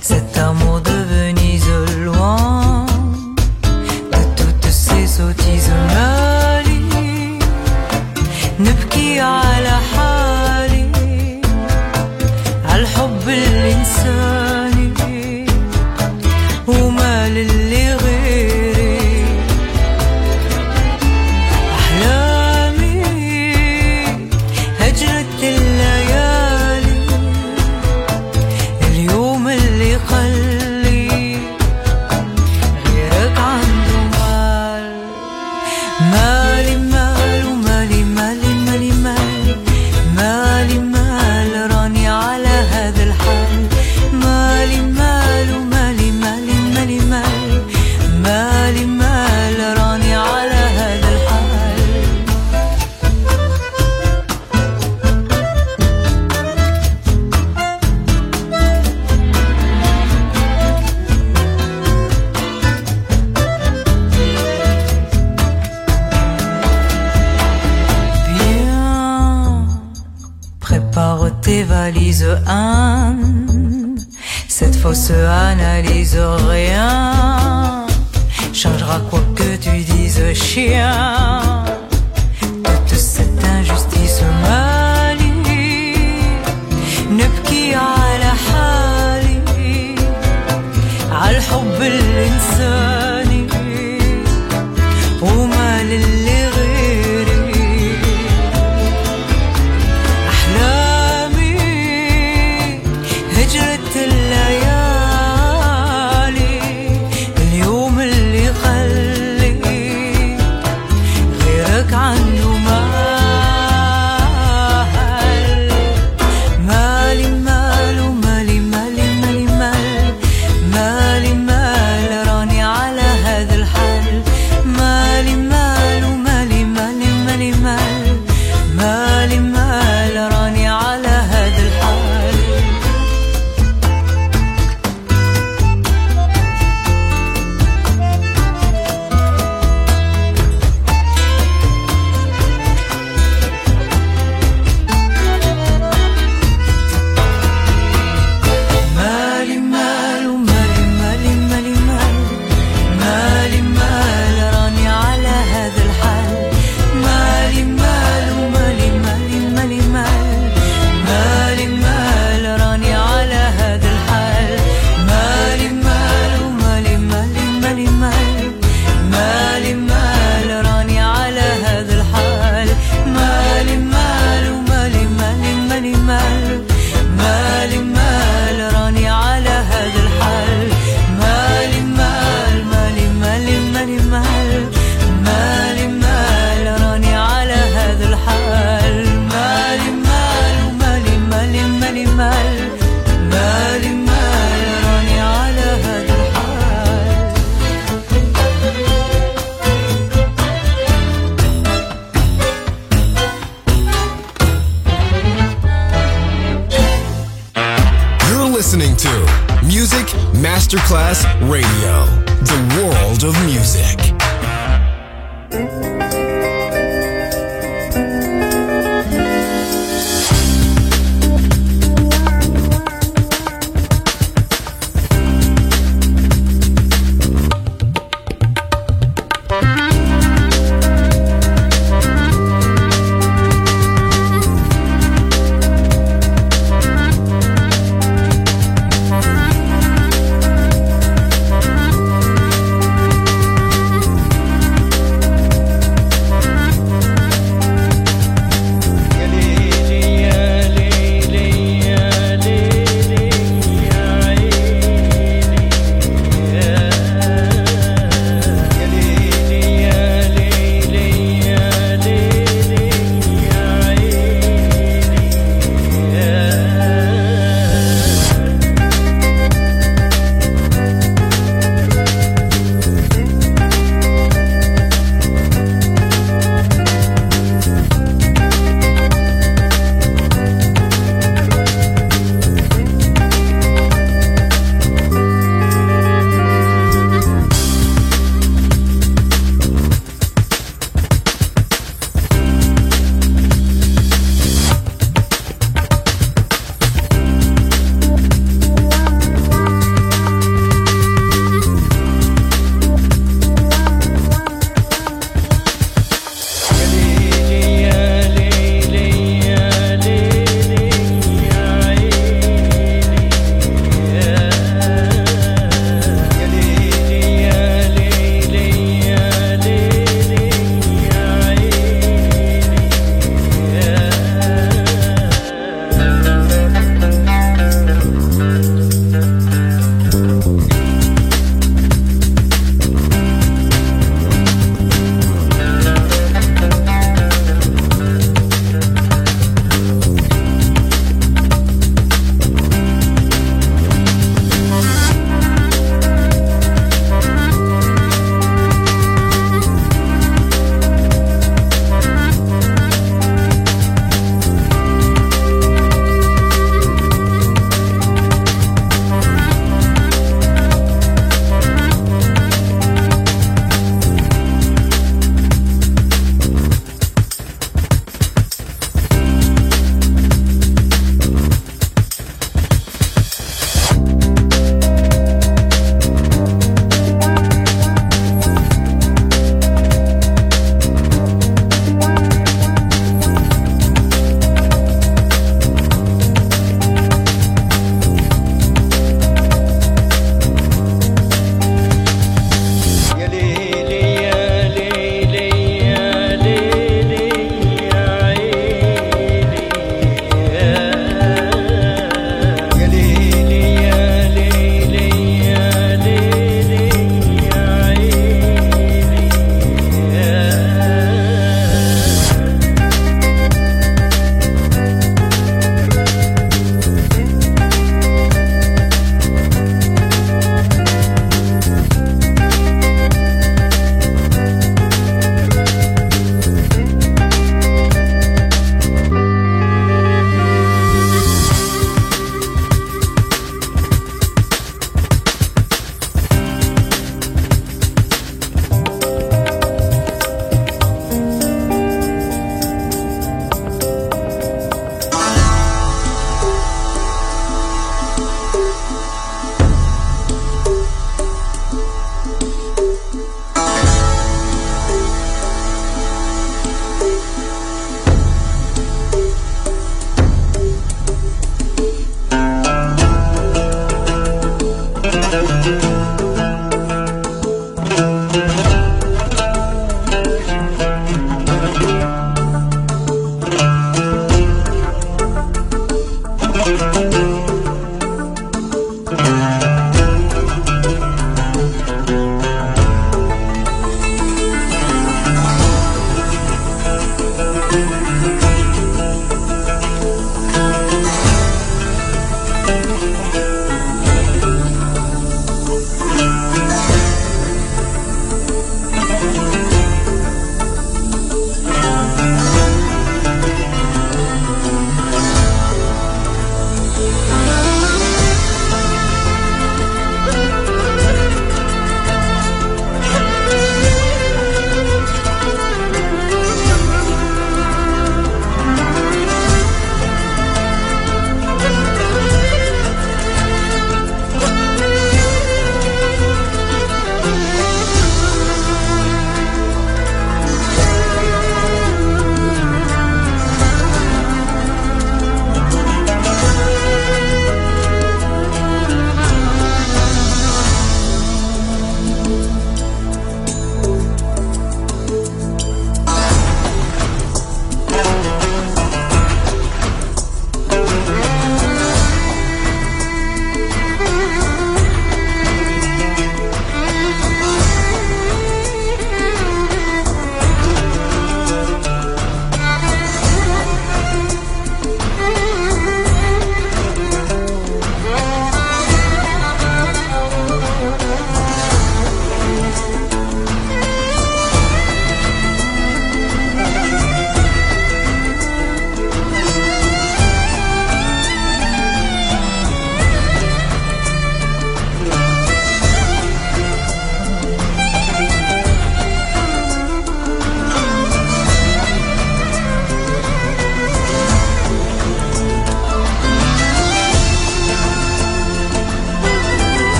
Se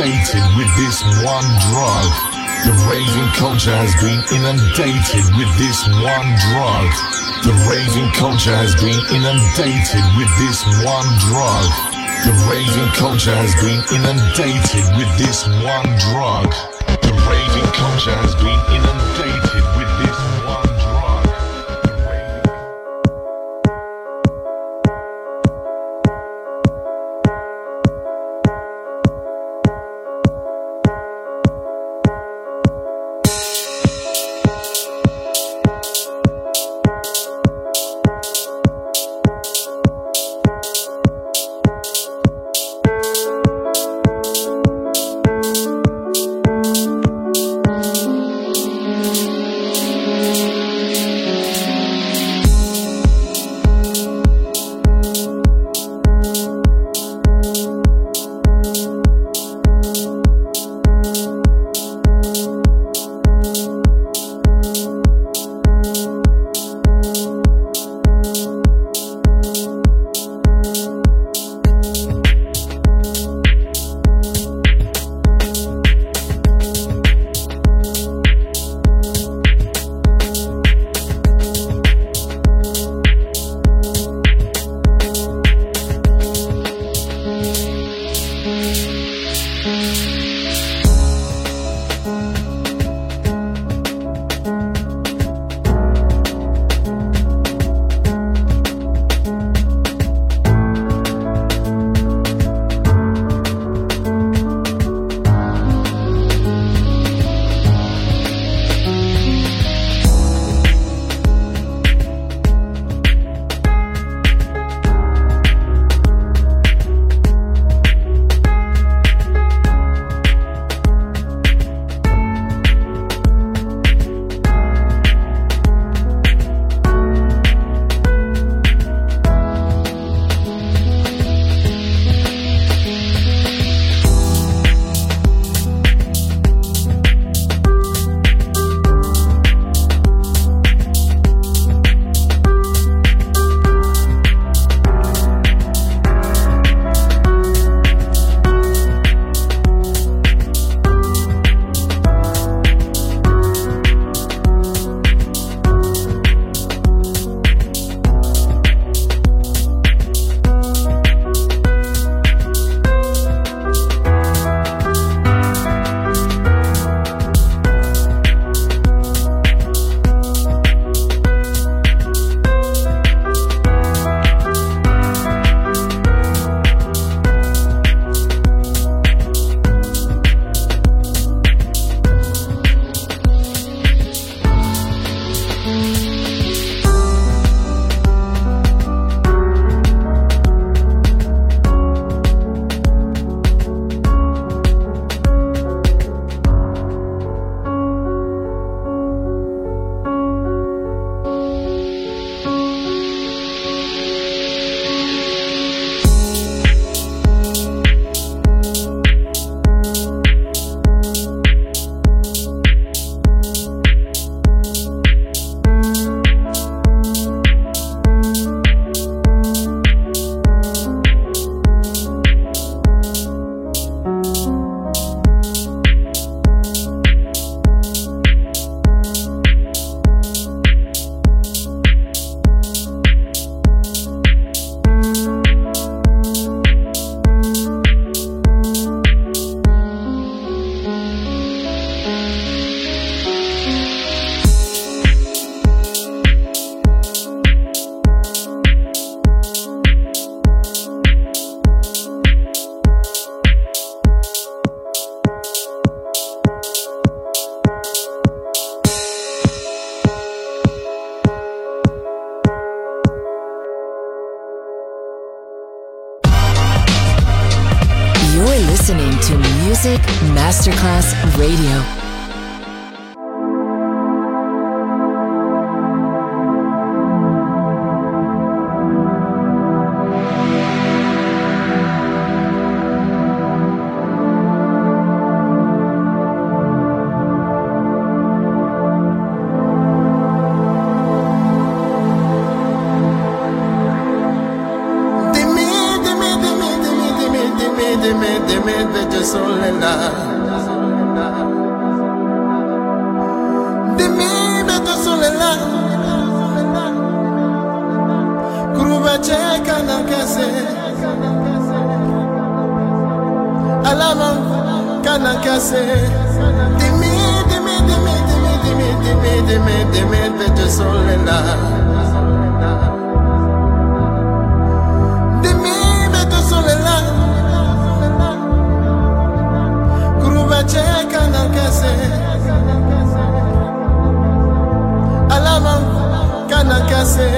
Inundated with this one drug. The raving culture has been inundated with this one drug. The raving culture has been inundated with this one drug. The raving culture has been inundated with this one drug. The raving culture has been inundated kanakase alama kanakase dimi dimi dimi dimi dimi dimi dimi dimi dimi solena dimi beto solena kanakase kanakase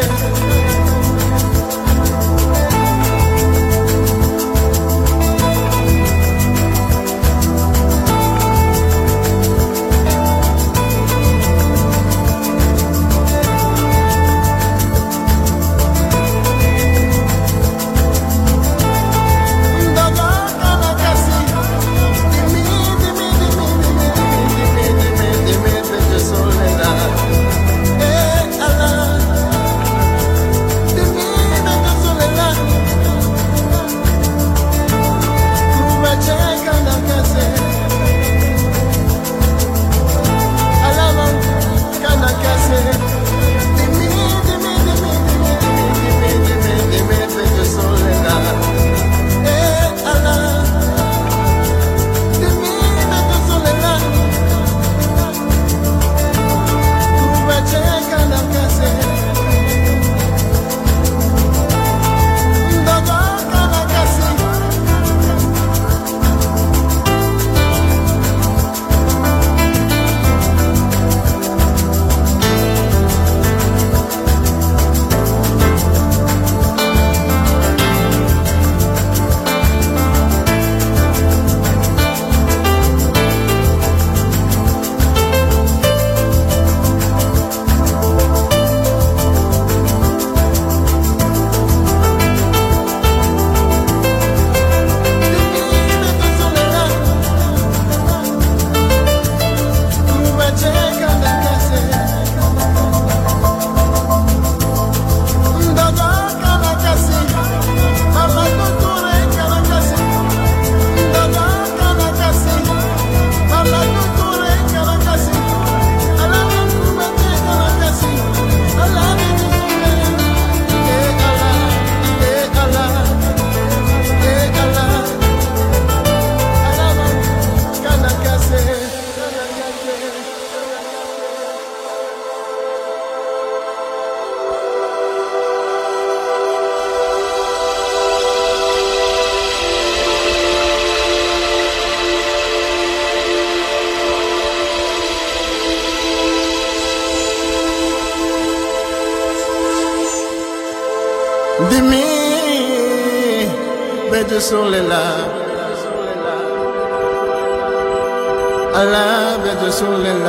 soledad. Alabe so soledad.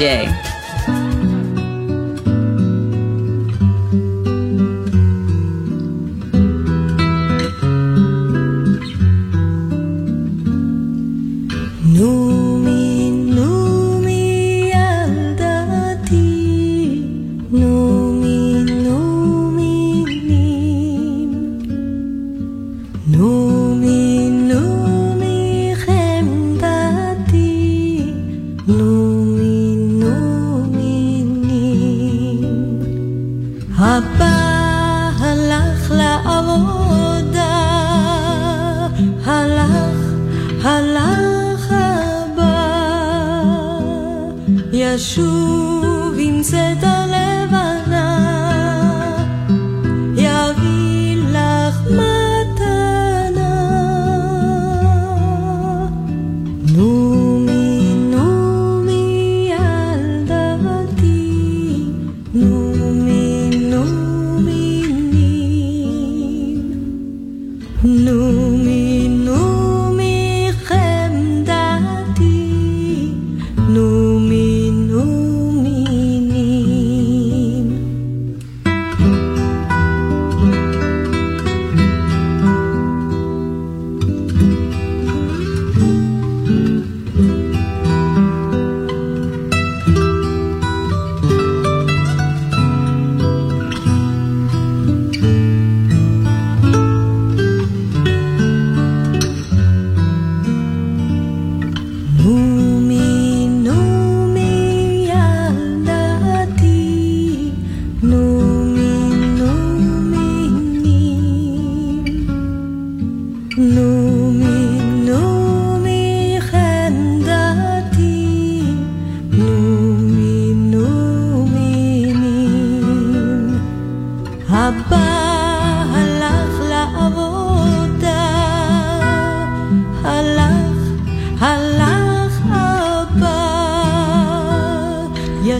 Papa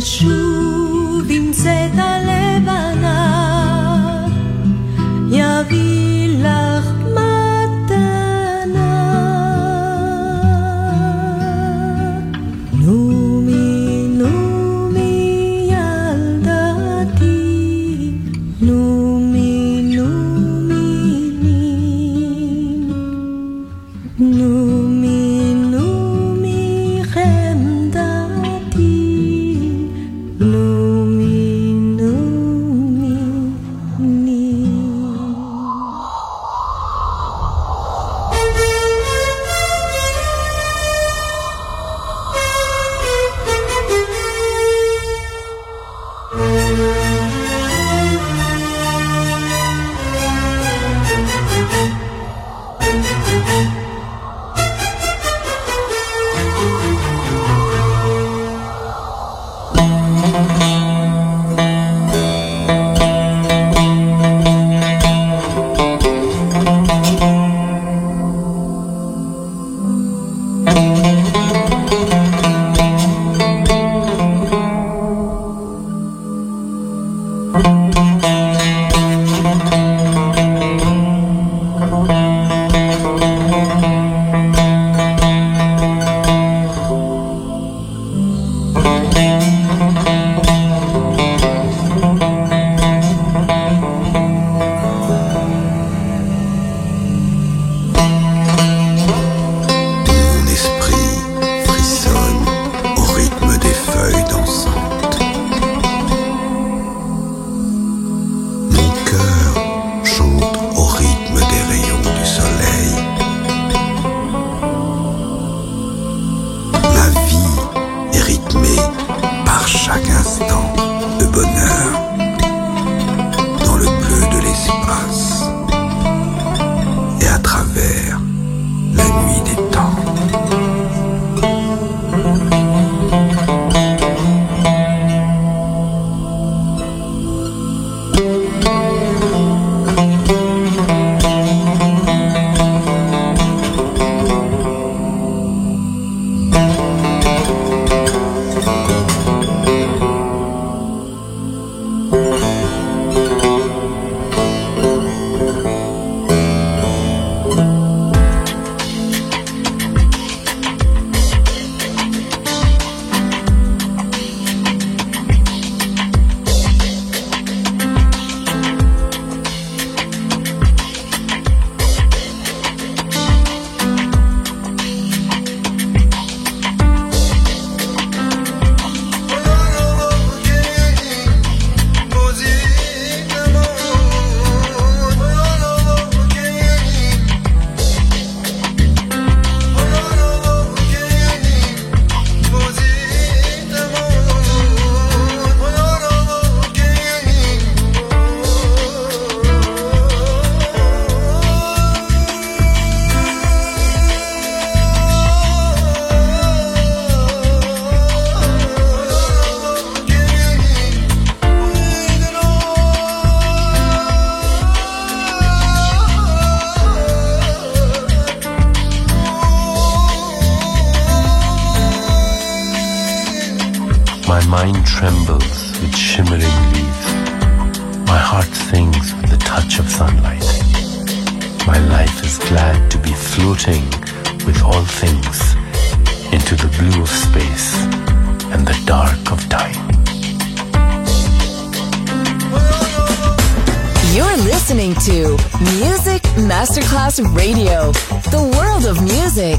树。My mind trembles with shimmering leaves. My heart sings with the touch of sunlight. My life is glad to be floating with all things into the blue of space and the dark of time. You're listening to Music Masterclass Radio, the world of music.